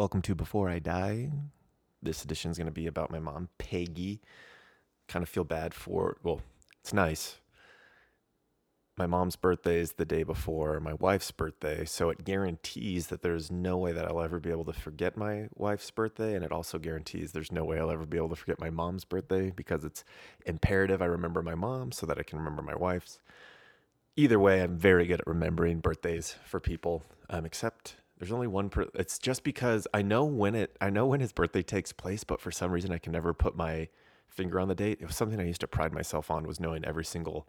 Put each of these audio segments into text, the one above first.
Welcome to Before I Die. This edition is going to be about my mom, Peggy. Kind of feel bad for, well, it's nice. My mom's birthday is the day before my wife's birthday, so it guarantees that there's no way that I'll ever be able to forget my wife's birthday, and it also guarantees there's no way I'll ever be able to forget my mom's birthday because it's imperative I remember my mom so that I can remember my wife's. Either way, I'm very good at remembering birthdays for people, um, except there's only one per it's just because I know when it I know when his birthday takes place, but for some reason I can never put my finger on the date. It was something I used to pride myself on was knowing every single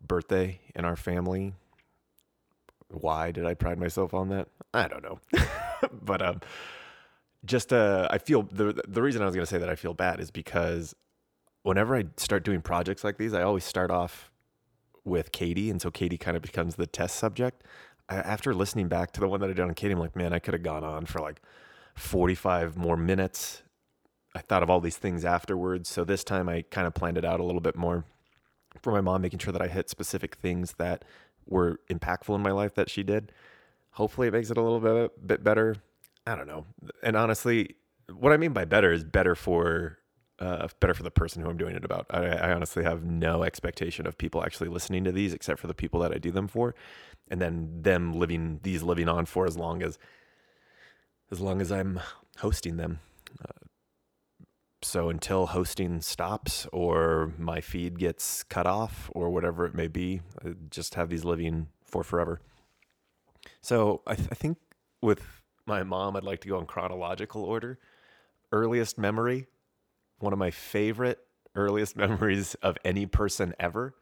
birthday in our family. Why did I pride myself on that? I don't know. but um just uh I feel the the reason I was going to say that I feel bad is because whenever I start doing projects like these, I always start off with Katie and so Katie kind of becomes the test subject after listening back to the one that I did on Katie, I'm like, man, I could have gone on for like 45 more minutes. I thought of all these things afterwards. So this time I kind of planned it out a little bit more for my mom, making sure that I hit specific things that were impactful in my life that she did. Hopefully it makes it a little bit, bit better. I don't know. And honestly, what I mean by better is better for uh, better for the person who I'm doing it about. I, I, honestly have no expectation of people actually listening to these except for the people that I do them for and then them living these living on for as long as as long as I'm hosting them. Uh, so until hosting stops or my feed gets cut off or whatever it may be, I just have these living for forever. So I, th- I think with my mom, I'd like to go in chronological order. Earliest memory, one of my favorite earliest memories of any person ever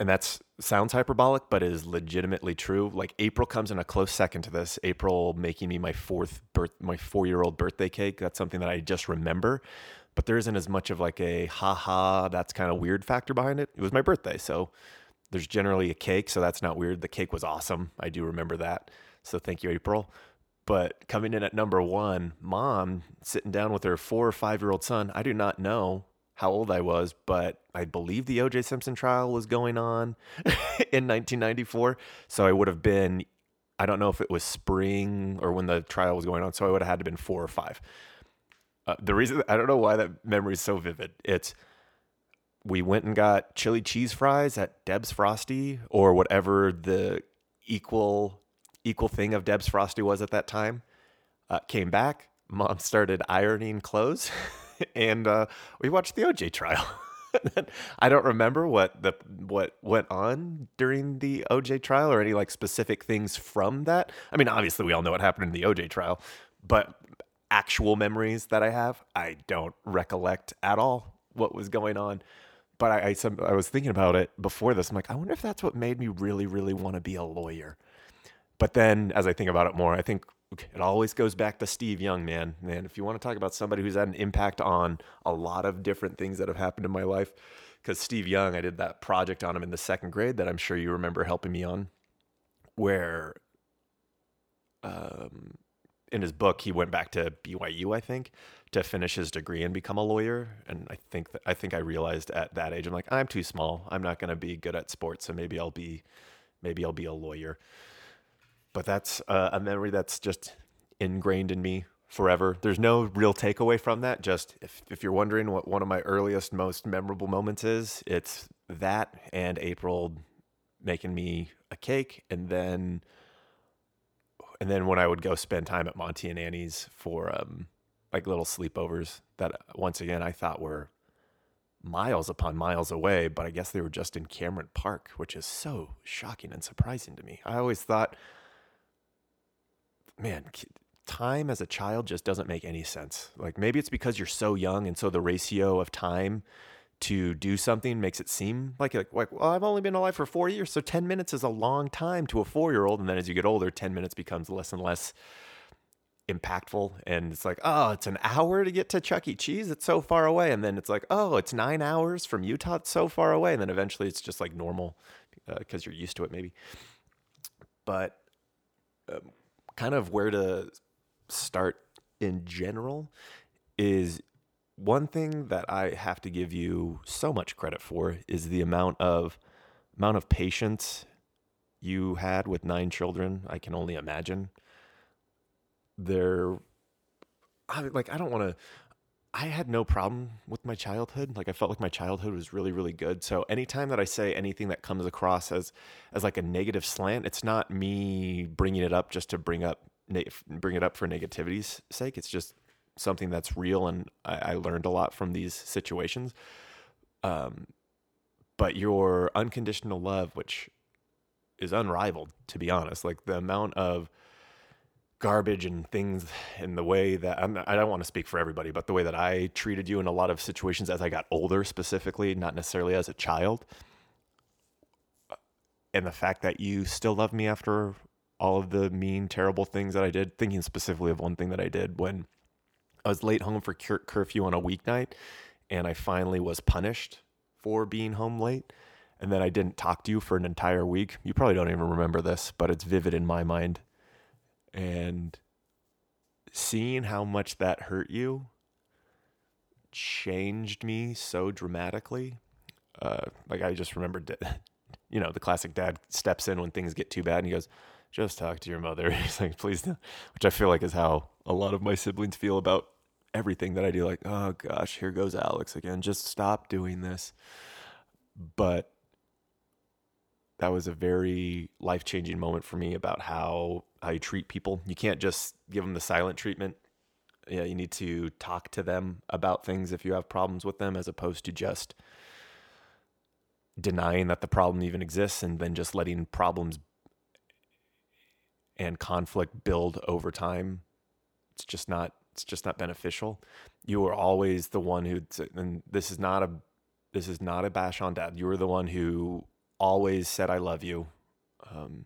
and that sounds hyperbolic, but is legitimately true. Like April comes in a close second to this. April making me my fourth birth, my four year old birthday cake. That's something that I just remember, but there isn't as much of like a ha ha. That's kind of weird factor behind it. It was my birthday, so there's generally a cake, so that's not weird. The cake was awesome. I do remember that. So thank you, April. But coming in at number one, mom sitting down with her four or five year old son. I do not know how old I was, but I believe the OJ Simpson trial was going on in 1994. So I would have been, I don't know if it was spring or when the trial was going on. So I would have had to been four or five. Uh, the reason, I don't know why that memory is so vivid. It's, we went and got chili cheese fries at Deb's Frosty or whatever the equal equal thing of Deb's Frosty was at that time. Uh, came back, mom started ironing clothes. and uh, we watched the OJ trial. I don't remember what the what went on during the OJ trial or any like specific things from that. I mean, obviously we all know what happened in the OJ trial, but actual memories that I have, I don't recollect at all what was going on. But I I, some, I was thinking about it before this. I'm like, I wonder if that's what made me really really want to be a lawyer. But then as I think about it more, I think it always goes back to Steve Young, man. Man, if you want to talk about somebody who's had an impact on a lot of different things that have happened in my life, because Steve Young, I did that project on him in the second grade that I'm sure you remember helping me on, where um, in his book he went back to BYU, I think, to finish his degree and become a lawyer. And I think that, I think I realized at that age, I'm like, I'm too small. I'm not going to be good at sports, so maybe I'll be, maybe I'll be a lawyer but that's uh, a memory that's just ingrained in me forever. There's no real takeaway from that. Just if, if you're wondering what one of my earliest, most memorable moments is, it's that and April making me a cake, and then and then when I would go spend time at Monty and Annie's for um, like little sleepovers that once again I thought were miles upon miles away, but I guess they were just in Cameron Park, which is so shocking and surprising to me. I always thought man, time as a child just doesn't make any sense. Like maybe it's because you're so young, and so the ratio of time to do something makes it seem like like, like well, I've only been alive for four years, so ten minutes is a long time to a four year old, and then as you get older, ten minutes becomes less and less impactful. And it's like oh it's an hour to get to chuck e. Cheese it's so far away. And then it's like oh it's nine hours from utah it's so far away. And then eventually it's just like normal because uh, you're used to it maybe. But um, kind of where to start in general is one thing that I have to give you so much credit for is the amount of amount of patience you had with nine children. I can only imagine there I, like I don't want to I had no problem with my childhood. Like I felt like my childhood was really really good. So anytime that I say anything that comes across as as like a negative slant, it's not me bringing it up just to bring up bring it up for negativity's sake. It's just something that's real and I, I learned a lot from these situations. Um but your unconditional love which is unrivaled to be honest. Like the amount of garbage and things in the way that I'm, I don't want to speak for everybody, but the way that I treated you in a lot of situations as I got older, specifically, not necessarily as a child, uh, and the fact that you still love me after all of the mean, terrible things that I did. Thinking specifically of one thing that I did when I was late home for cur- curfew on a weeknight, and I finally was punished for being home late. And then I didn't talk to you for an entire week. You probably don't even remember this, but it's vivid in my mind and seeing how much that hurt you changed me so dramatically. Uh, like I just remembered, you know, the classic dad steps in when things get too bad and he goes, "Just talk to your mother." He's like, "Please," don't. which I feel like is how a lot of my siblings feel about everything that I do. Like, oh gosh, here goes Alex again. Just stop doing this. But that was a very life changing moment for me about how how you treat people. You can't just give them the silent treatment. Yeah, you need to talk to them about things if you have problems with them, as opposed to just denying that the problem even exists and then just letting problems and conflict build over time. It's just not it's just not beneficial. You are always the one who and this is not a this is not a bash on dad. You were the one who always said I love you. Um,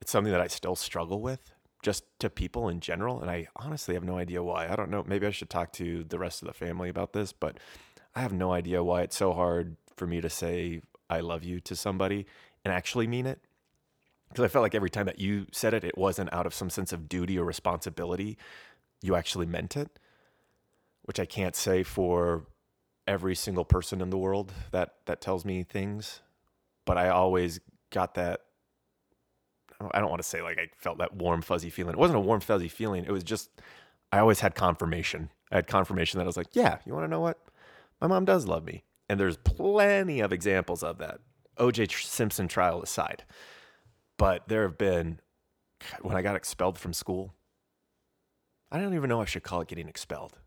it's something that I still struggle with just to people in general. And I honestly have no idea why. I don't know. Maybe I should talk to the rest of the family about this, but I have no idea why it's so hard for me to say I love you to somebody and actually mean it. Because I felt like every time that you said it, it wasn't out of some sense of duty or responsibility. You actually meant it, which I can't say for every single person in the world that that tells me things but I always got that. I don't want to say like I felt that warm, fuzzy feeling. It wasn't a warm, fuzzy feeling. It was just, I always had confirmation. I had confirmation that I was like, yeah, you want to know what? My mom does love me. And there's plenty of examples of that. OJ Simpson trial aside. But there have been, when I got expelled from school, I don't even know if I should call it getting expelled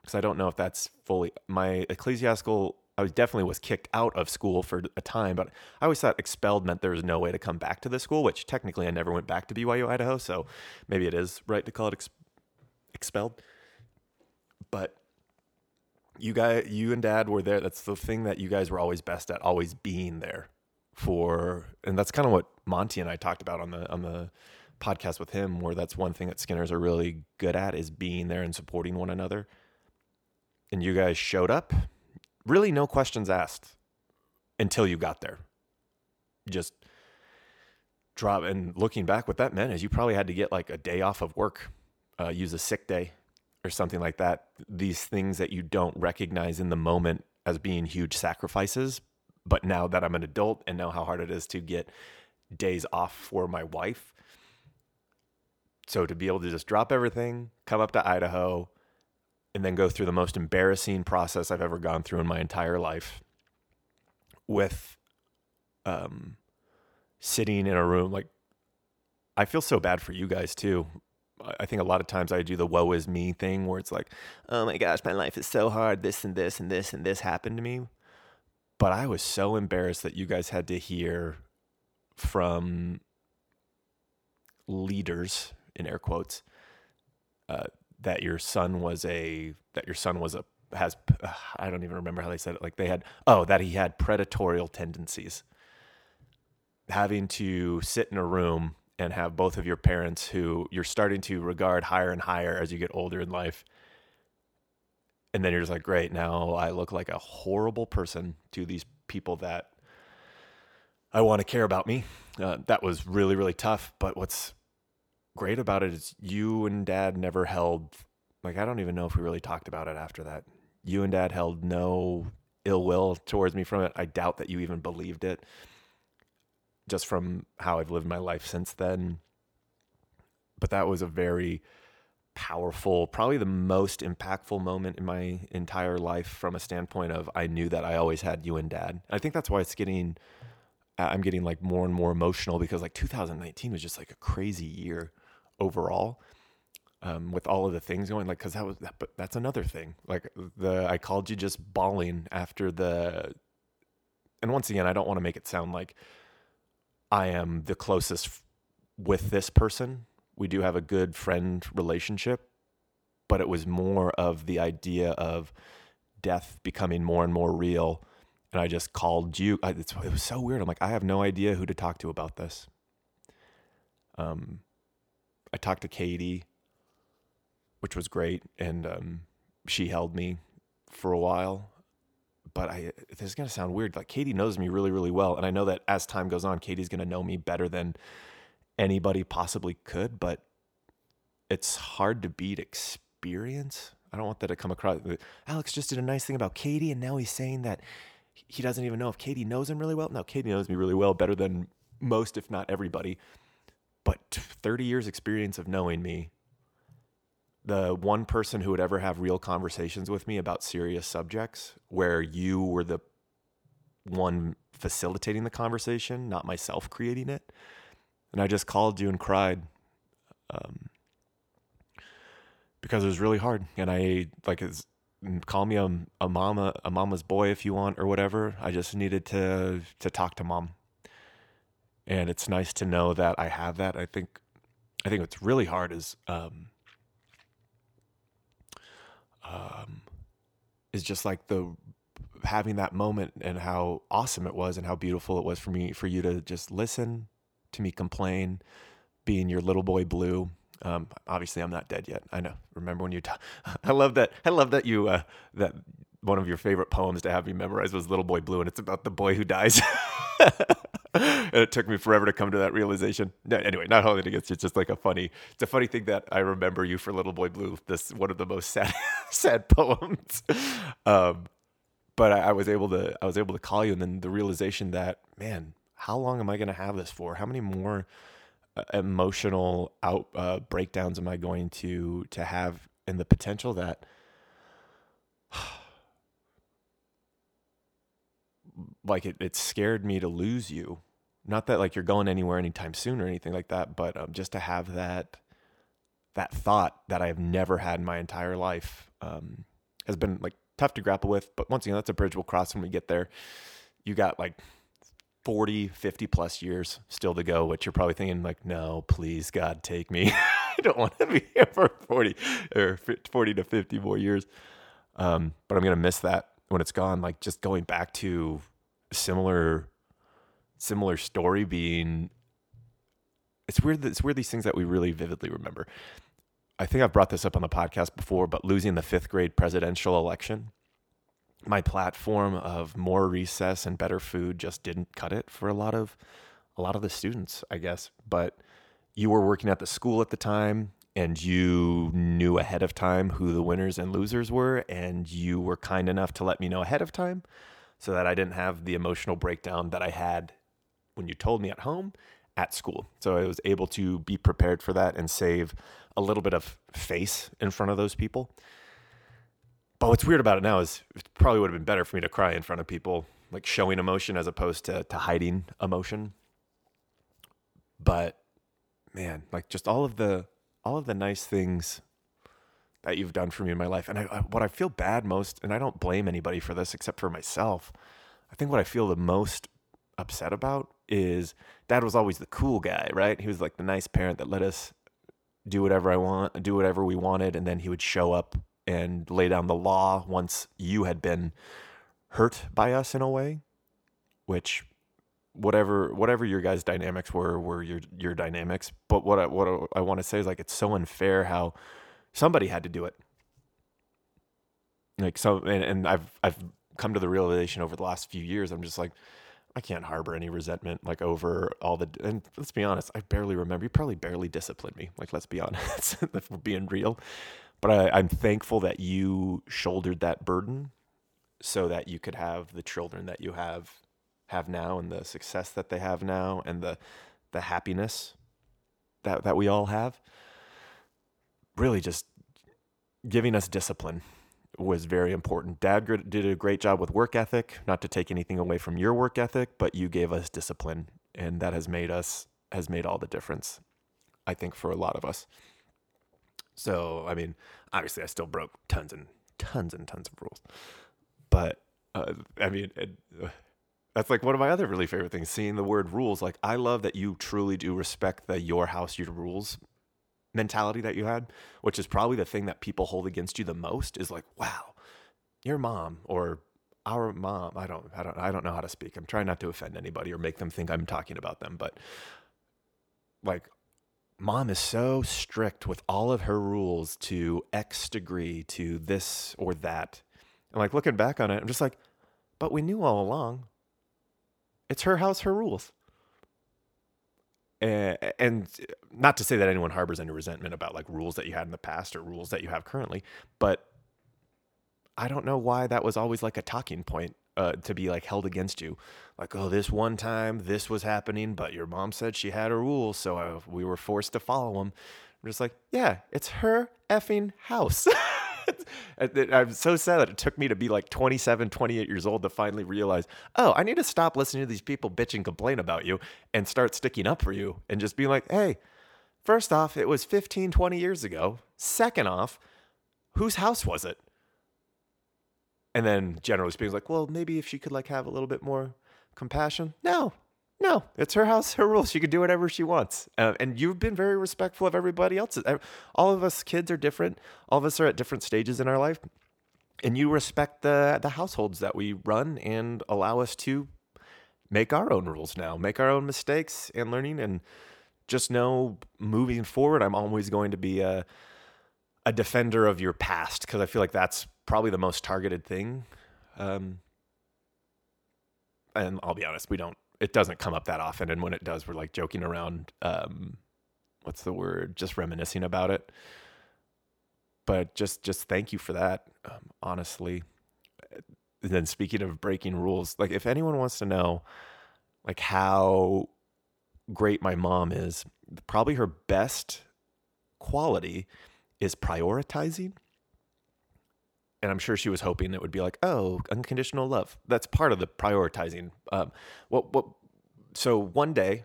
because I don't know if that's fully my ecclesiastical I was definitely was kicked out of school for a time, but I always thought expelled meant there was no way to come back to the school, which technically I never went back to BYU Idaho, so maybe it is right to call it ex- expelled. But you guys, you and Dad were there. That's the thing that you guys were always best at, always being there for, and that's kind of what Monty and I talked about on the on the podcast with him, where that's one thing that Skinners are really good at is being there and supporting one another. And you guys showed up really no questions asked until you got there. Just drop. And looking back, what that meant is you probably had to get like a day off of work, uh, use a sick day or something like that. These things that you don't recognize in the moment as being huge sacrifices. But now that I'm an adult and know how hard it is to get days off for my wife. So to be able to just drop everything, come up to Idaho, and then go through the most embarrassing process I've ever gone through in my entire life with um, sitting in a room. Like, I feel so bad for you guys too. I think a lot of times I do the woe is me thing where it's like, oh my gosh, my life is so hard. This and this and this and this happened to me. But I was so embarrassed that you guys had to hear from leaders, in air quotes, uh, that your son was a that your son was a has uh, I don't even remember how they said it. Like they had oh that he had predatory tendencies. Having to sit in a room and have both of your parents who you're starting to regard higher and higher as you get older in life. And then you're just like great now I look like a horrible person to these people that I want to care about me. Uh, that was really really tough. But what's great about it is you and dad never held like I don't even know if we really talked about it after that. You and dad held no ill will towards me from it. I doubt that you even believed it. Just from how I've lived my life since then. but that was a very powerful, probably the most impactful moment in my entire life from a standpoint of I knew that I always had you and dad. I think that's why it's getting I'm getting like more and more emotional because like 2019 was just like a crazy year overall. Um, with all of the things going like because that was that, but that's another thing like the i called you just bawling after the and once again i don't want to make it sound like i am the closest f- with this person we do have a good friend relationship, but it was more of the idea of death becoming more and more real. And I just called you. I, it was so weird. I'm like, I have no idea who to talk to about this. Um, I talked to Katie, which was great, and um, she held me for a while. But I, this is gonna sound weird. Like Katie knows me really, really well, and I know that as time goes on, Katie's gonna know me better than anybody possibly could, but it's hard to beat experience. I don't want that to come across. Alex just did a nice thing about Katie, and now he's saying that he doesn't even know if Katie knows him really well. No, Katie knows me really well, better than most, if not everybody. But 30 years experience of knowing me, the one person who would ever have real conversations with me about serious subjects, where you were the one facilitating the conversation, not myself creating it and I just called you and cried um, because it was really hard. And I like it's call me a, a mama a mama's boy if you want or whatever. I just needed to to talk to mom, and it's nice to know that I have that. I think I think what's really hard is um, um, is just like the having that moment and how awesome it was and how beautiful it was for me for you to just listen to me complain, being your little boy blue. Um, obviously, I'm not dead yet. I know. Remember when you? T- I love that. I love that you. Uh, that one of your favorite poems to have me memorize was "Little Boy Blue," and it's about the boy who dies. and it took me forever to come to that realization. No, anyway, not holding it against you. It's just like a funny. It's a funny thing that I remember you for "Little Boy Blue." This one of the most sad, sad poems. Um, but I, I was able to. I was able to call you, and then the realization that man, how long am I going to have this for? How many more uh, emotional out uh, breakdowns am I going to to have? And the potential that like it, it scared me to lose you. Not that like you're going anywhere anytime soon or anything like that, but um, just to have that that thought that I have never had in my entire life um, has been like tough to grapple with. But once again, that's a bridge we'll cross when we get there. You got like 40, 50 plus years still to go, which you're probably thinking like, no, please God, take me. I don't want to be here for 40 or 40 to 50 more years. Um, but I'm going to miss that when it's gone. Like just going back to similar, similar story being, it's weird. It's weird. These things that we really vividly remember. I think I've brought this up on the podcast before, but losing the fifth grade presidential election my platform of more recess and better food just didn't cut it for a lot of a lot of the students, I guess. But you were working at the school at the time and you knew ahead of time who the winners and losers were and you were kind enough to let me know ahead of time so that I didn't have the emotional breakdown that I had when you told me at home at school. So I was able to be prepared for that and save a little bit of face in front of those people. But what's weird about it now is it probably would have been better for me to cry in front of people, like showing emotion as opposed to to hiding emotion. But man, like just all of the all of the nice things that you've done for me in my life, and I, I, what I feel bad most, and I don't blame anybody for this except for myself. I think what I feel the most upset about is dad was always the cool guy, right? He was like the nice parent that let us do whatever I want, do whatever we wanted, and then he would show up and lay down the law once you had been hurt by us in a way, which whatever whatever your guys' dynamics were were your your dynamics. But what I, what I want to say is like it's so unfair how somebody had to do it. Like so, and, and I've I've come to the realization over the last few years. I'm just like. I can't harbor any resentment like over all the and let's be honest, I barely remember. You probably barely disciplined me. Like let's be honest, if we're being real. But I, I'm thankful that you shouldered that burden so that you could have the children that you have have now and the success that they have now and the the happiness that that we all have. Really just giving us discipline was very important. Dad did a great job with work ethic, not to take anything away from your work ethic, but you gave us discipline and that has made us has made all the difference I think for a lot of us. So, I mean, obviously I still broke tons and tons and tons of rules. But uh, I mean, it, uh, that's like one of my other really favorite things seeing the word rules. Like I love that you truly do respect the your house your rules mentality that you had, which is probably the thing that people hold against you the most is like, wow, your mom or our mom, I don't I don't I don't know how to speak. I'm trying not to offend anybody or make them think I'm talking about them, but like mom is so strict with all of her rules to X degree to this or that. And like looking back on it, I'm just like, but we knew all along. It's her house, her rules and not to say that anyone harbors any resentment about like rules that you had in the past or rules that you have currently, but I don't know why that was always like a talking point uh, to be like held against you. Like, oh, this one time this was happening, but your mom said she had a rule, so uh, we were forced to follow them. I'm just like, yeah, it's her effing house. I'm so sad that it took me to be like 27, 28 years old to finally realize, oh, I need to stop listening to these people bitch and complain about you and start sticking up for you and just being like, hey, first off, it was 15, 20 years ago. Second off, whose house was it? And then generally speaking, like, well, maybe if she could like have a little bit more compassion. No, no, it's her house, her rules. She can do whatever she wants. Uh, and you've been very respectful of everybody else. All of us kids are different. All of us are at different stages in our life. And you respect the the households that we run and allow us to make our own rules now, make our own mistakes and learning and just know moving forward I'm always going to be a a defender of your past because I feel like that's probably the most targeted thing. Um, and I'll be honest, we don't it doesn't come up that often, and when it does, we're like joking around. Um, what's the word? Just reminiscing about it. But just just thank you for that. Um, honestly. And then speaking of breaking rules, like if anyone wants to know, like how great my mom is, probably her best quality is prioritizing and I'm sure she was hoping it would be like, oh, unconditional love. That's part of the prioritizing. Um, what what? So one day,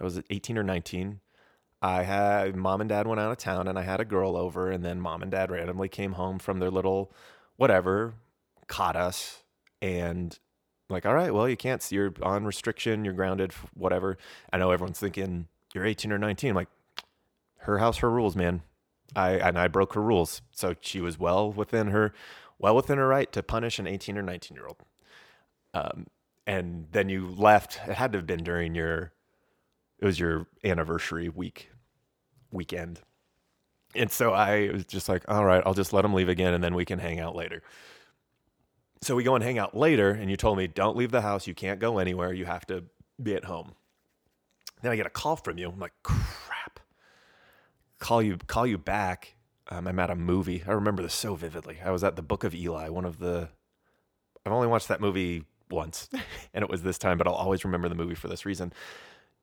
I was 18 or 19. I had mom and dad went out of town, and I had a girl over, and then mom and dad randomly came home from their little whatever, caught us, and like, all right, well, you can't. You're on restriction. You're grounded. Whatever. I know everyone's thinking you're 18 or 19. I'm like, her house, her rules, man. I and I broke her rules, so she was well within her, well within her right to punish an 18 or 19 year old. Um, and then you left. It had to have been during your, it was your anniversary week, weekend. And so I was just like, all right, I'll just let him leave again, and then we can hang out later. So we go and hang out later, and you told me, don't leave the house. You can't go anywhere. You have to be at home. Then I get a call from you. I'm like, call you call you back. Um, I'm at a movie. I remember this so vividly. I was at the Book of Eli, one of the. I've only watched that movie once, and it was this time, but I'll always remember the movie for this reason.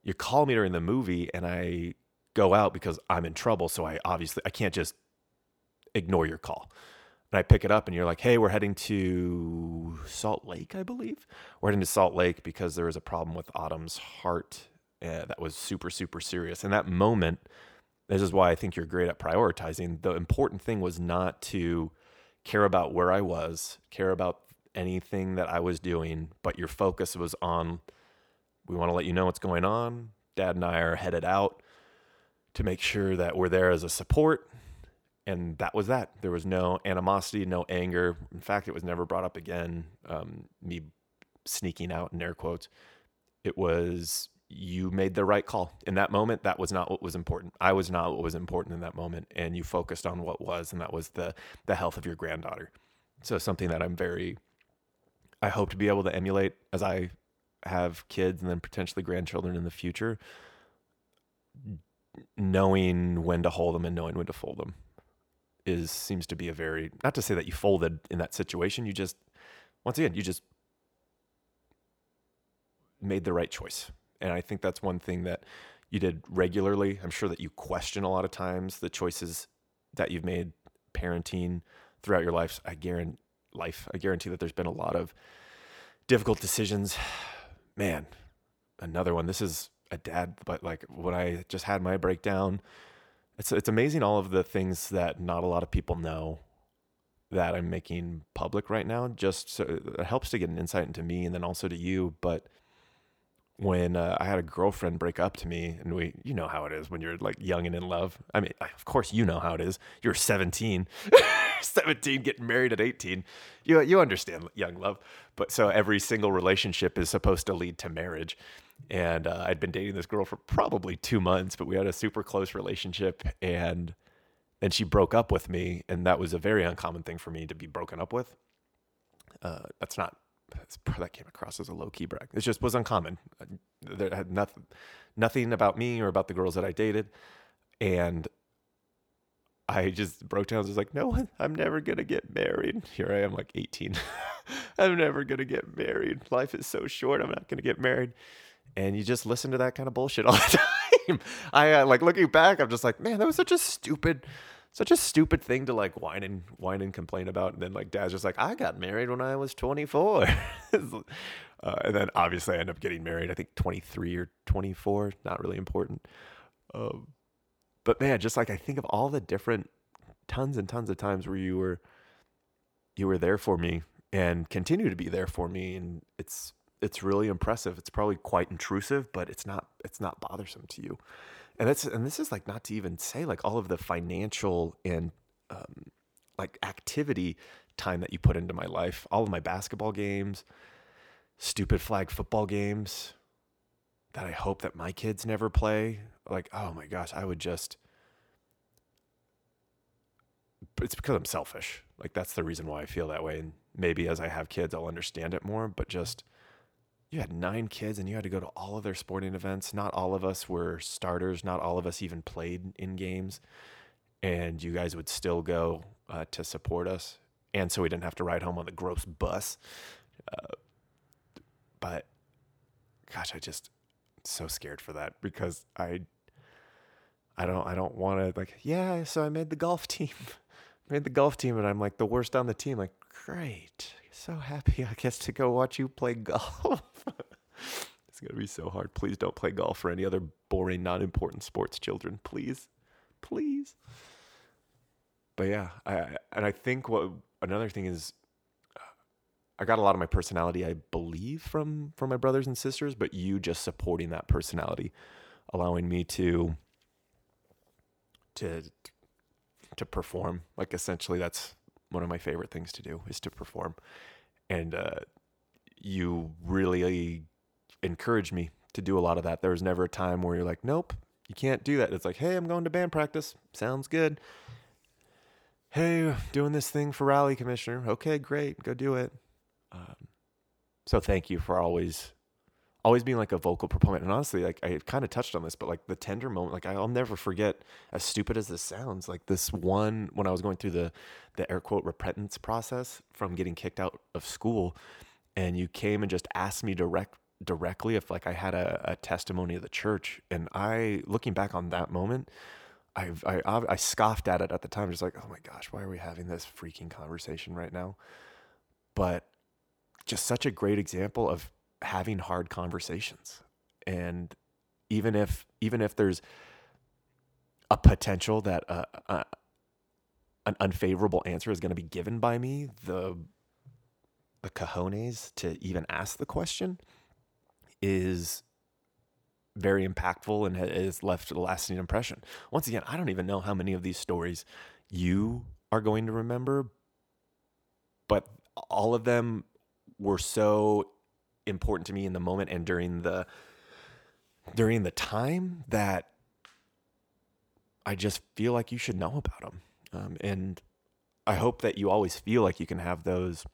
You call me during the movie, and I go out because I'm in trouble. So I obviously I can't just ignore your call. And I pick it up, and you're like, "Hey, we're heading to Salt Lake, I believe. We're heading to Salt Lake because there was a problem with Autumn's heart uh, that was super, super serious." In that moment, this is why I think you're great at prioritizing. The important thing was not to care about where I was, care about anything that I was doing, but your focus was on we want to let you know what's going on. Dad and I are headed out to make sure that we're there as a support. And that was that. There was no animosity, no anger. In fact, it was never brought up again. Um, me sneaking out in air quotes. It was you made the right call. In that moment that was not what was important. I was not what was important in that moment and you focused on what was and that was the the health of your granddaughter. So something that i'm very i hope to be able to emulate as i have kids and then potentially grandchildren in the future knowing when to hold them and knowing when to fold them is seems to be a very not to say that you folded in that situation you just once again you just made the right choice and I think that's one thing that you did regularly. I'm sure that you question a lot of times the choices that you've made parenting throughout your life. I guarantee life. I guarantee that there's been a lot of difficult decisions. Man, another one. This is a dad, but like when I just had my breakdown, it's it's amazing all of the things that not a lot of people know that I'm making public right now. Just so it helps to get an insight into me and then also to you. But when uh, I had a girlfriend break up to me, and we, you know how it is when you're like young and in love. I mean, of course you know how it is. You're 17, 17, getting married at 18. You you understand young love, but so every single relationship is supposed to lead to marriage. And uh, I'd been dating this girl for probably two months, but we had a super close relationship, and and she broke up with me, and that was a very uncommon thing for me to be broken up with. Uh, that's not that came across as a low key brag. It just was uncommon. There had nothing, nothing about me or about the girls that I dated, and I just broke down. I was like, "No, I'm never gonna get married." Here I am, like 18. I'm never gonna get married. Life is so short. I'm not gonna get married. And you just listen to that kind of bullshit all the time. I uh, like looking back. I'm just like, man, that was such a stupid such a stupid thing to like whine and whine and complain about. And then like dad's just like, I got married when I was 24. uh, and then obviously I end up getting married, I think 23 or 24, not really important. Um, but man, just like I think of all the different tons and tons of times where you were, you were there for me and continue to be there for me. And it's, it's really impressive. It's probably quite intrusive, but it's not, it's not bothersome to you and that's and this is like not to even say like all of the financial and um, like activity time that you put into my life. All of my basketball games stupid flag football games that i hope that my kids never play. Like oh my gosh i would just it's because i'm selfish. Like that's the reason why i feel that way. And maybe as i have kids i'll understand it more but just you had nine kids and you had to go to all of their sporting events. Not all of us were starters. Not all of us even played in games. And you guys would still go uh, to support us. And so we didn't have to ride home on the gross bus. Uh, but gosh, I just so scared for that because I I don't I don't want to like yeah, so I made the golf team. made the golf team and I'm like the worst on the team. Like, great so happy I guess, to go watch you play golf. it's going to be so hard. Please don't play golf or any other boring, non important sports, children. Please. Please. But yeah, I, and I think what another thing is uh, I got a lot of my personality, I believe, from from my brothers and sisters, but you just supporting that personality, allowing me to to to perform. Like essentially that's one of my favorite things to do is to perform. And uh, you really encouraged me to do a lot of that. There was never a time where you're like, nope, you can't do that. It's like, hey, I'm going to band practice. Sounds good. Hey, doing this thing for rally commissioner. Okay, great. Go do it. Um, so thank you for always always being like a vocal proponent. And honestly, like I kind of touched on this, but like the tender moment, like I'll never forget, as stupid as this sounds, like this one when I was going through the the air quote repentance process from getting kicked out of school, and you came and just asked me direct directly if like I had a, a testimony of the church, and I looking back on that moment. I, I I scoffed at it at the time, just like, oh my gosh, why are we having this freaking conversation right now? But just such a great example of having hard conversations. And even if even if there's a potential that uh, uh, an unfavorable answer is going to be given by me, the the cojones to even ask the question is very impactful and has left a lasting impression. Once again, I don't even know how many of these stories you are going to remember, but all of them were so important to me in the moment and during the during the time that I just feel like you should know about them. Um, and I hope that you always feel like you can have those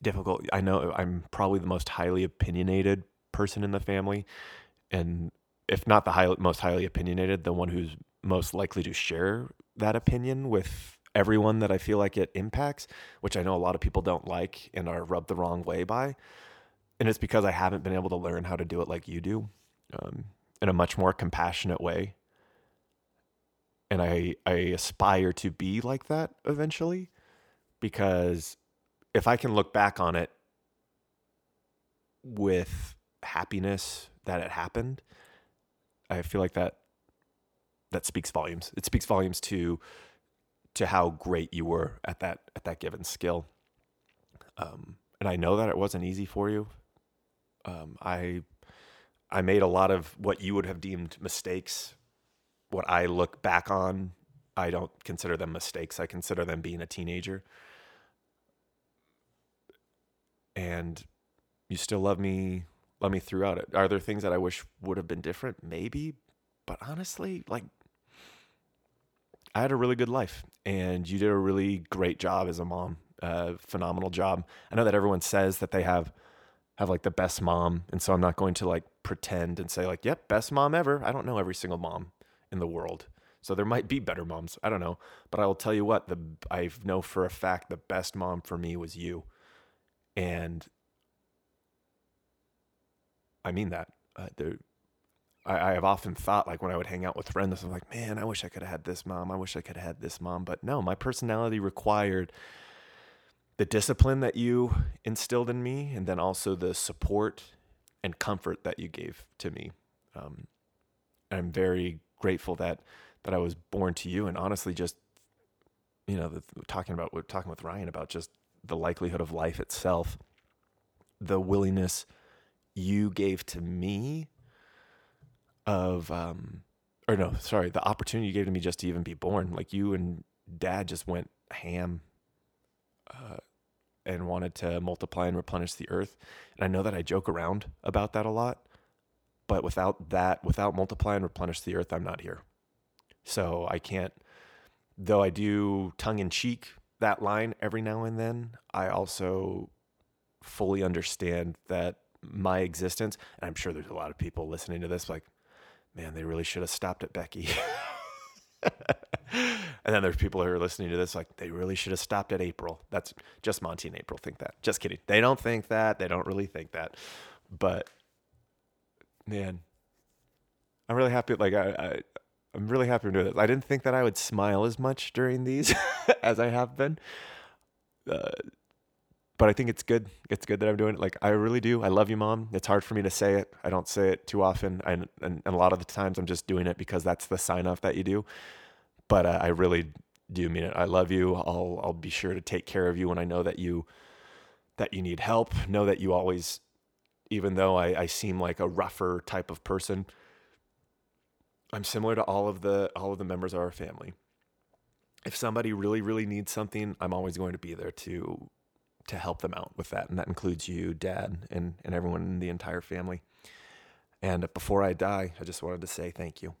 difficult. I know I'm probably the most highly opinionated person in the family, and if not the high, most highly opinionated, the one who's most likely to share that opinion with everyone that I feel like it impacts, which I know a lot of people don't like and are rubbed the wrong way by and it's because I haven't been able to learn how to do it like you do, um, in a much more compassionate way. and I I aspire to be like that eventually because if I can look back on it with happiness that it happened, I feel like that that speaks volumes. It speaks volumes to to how great you were at that at that given skill. Um, and I know that it wasn't easy for you. Um, I I made a lot of what you would have deemed mistakes. What I look back on, I don't consider them mistakes. I consider them being a teenager. And you still love me, love me throughout it. Are there things that I wish would have been different? Maybe, but honestly, like I had a really good life, and you did a really great job as a mom. Uh, phenomenal job. I know that everyone says that they have have like the best mom, and so I'm not going to like pretend and say like, "Yep, best mom ever." I don't know every single mom in the world, so there might be better moms. I don't know, but I will tell you what the I know for a fact the best mom for me was you, and I mean that. Uh, there, I, I have often thought like when I would hang out with friends, I'm like, man, I wish I could have had this mom. I wish I could have had this mom. But no, my personality required the discipline that you instilled in me, and then also the support and comfort that you gave to me. Um, I'm very grateful that that I was born to you, and honestly, just you know, the, talking about we're talking with Ryan about just the likelihood of life itself, the willingness you gave to me of um or no sorry the opportunity you gave to me just to even be born like you and dad just went ham and wanted to multiply and replenish the earth and i know that i joke around about that a lot but without that without multiply and replenish the earth i'm not here so i can't though i do tongue in cheek that line every now and then i also fully understand that my existence and i'm sure there's a lot of people listening to this like man, they really should have stopped at Becky. and then there's people who are listening to this like they really should have stopped at April. That's just Monty and April think that. Just kidding. They don't think that. They don't really think that. But man, I'm really happy. Like I, I I'm really happy to do this. I didn't think that I would smile as much during these as I have been. Uh, but I think it's good. It's good that I'm doing it. Like I really do. I love you, mom. It's hard for me to say it. I don't say it too often, and and, and a lot of the times I'm just doing it because that's the sign off that you do. But uh, I really do mean it. I love you. I'll I'll be sure to take care of you when I know that you that you need help. Know that you always, even though I, I seem like a rougher type of person, I'm similar to all of the all of the members of our family. If somebody really really needs something, I'm always going to be there to to help them out with that. And that includes you, dad, and, and everyone in the entire family. And before I die, I just wanted to say thank you.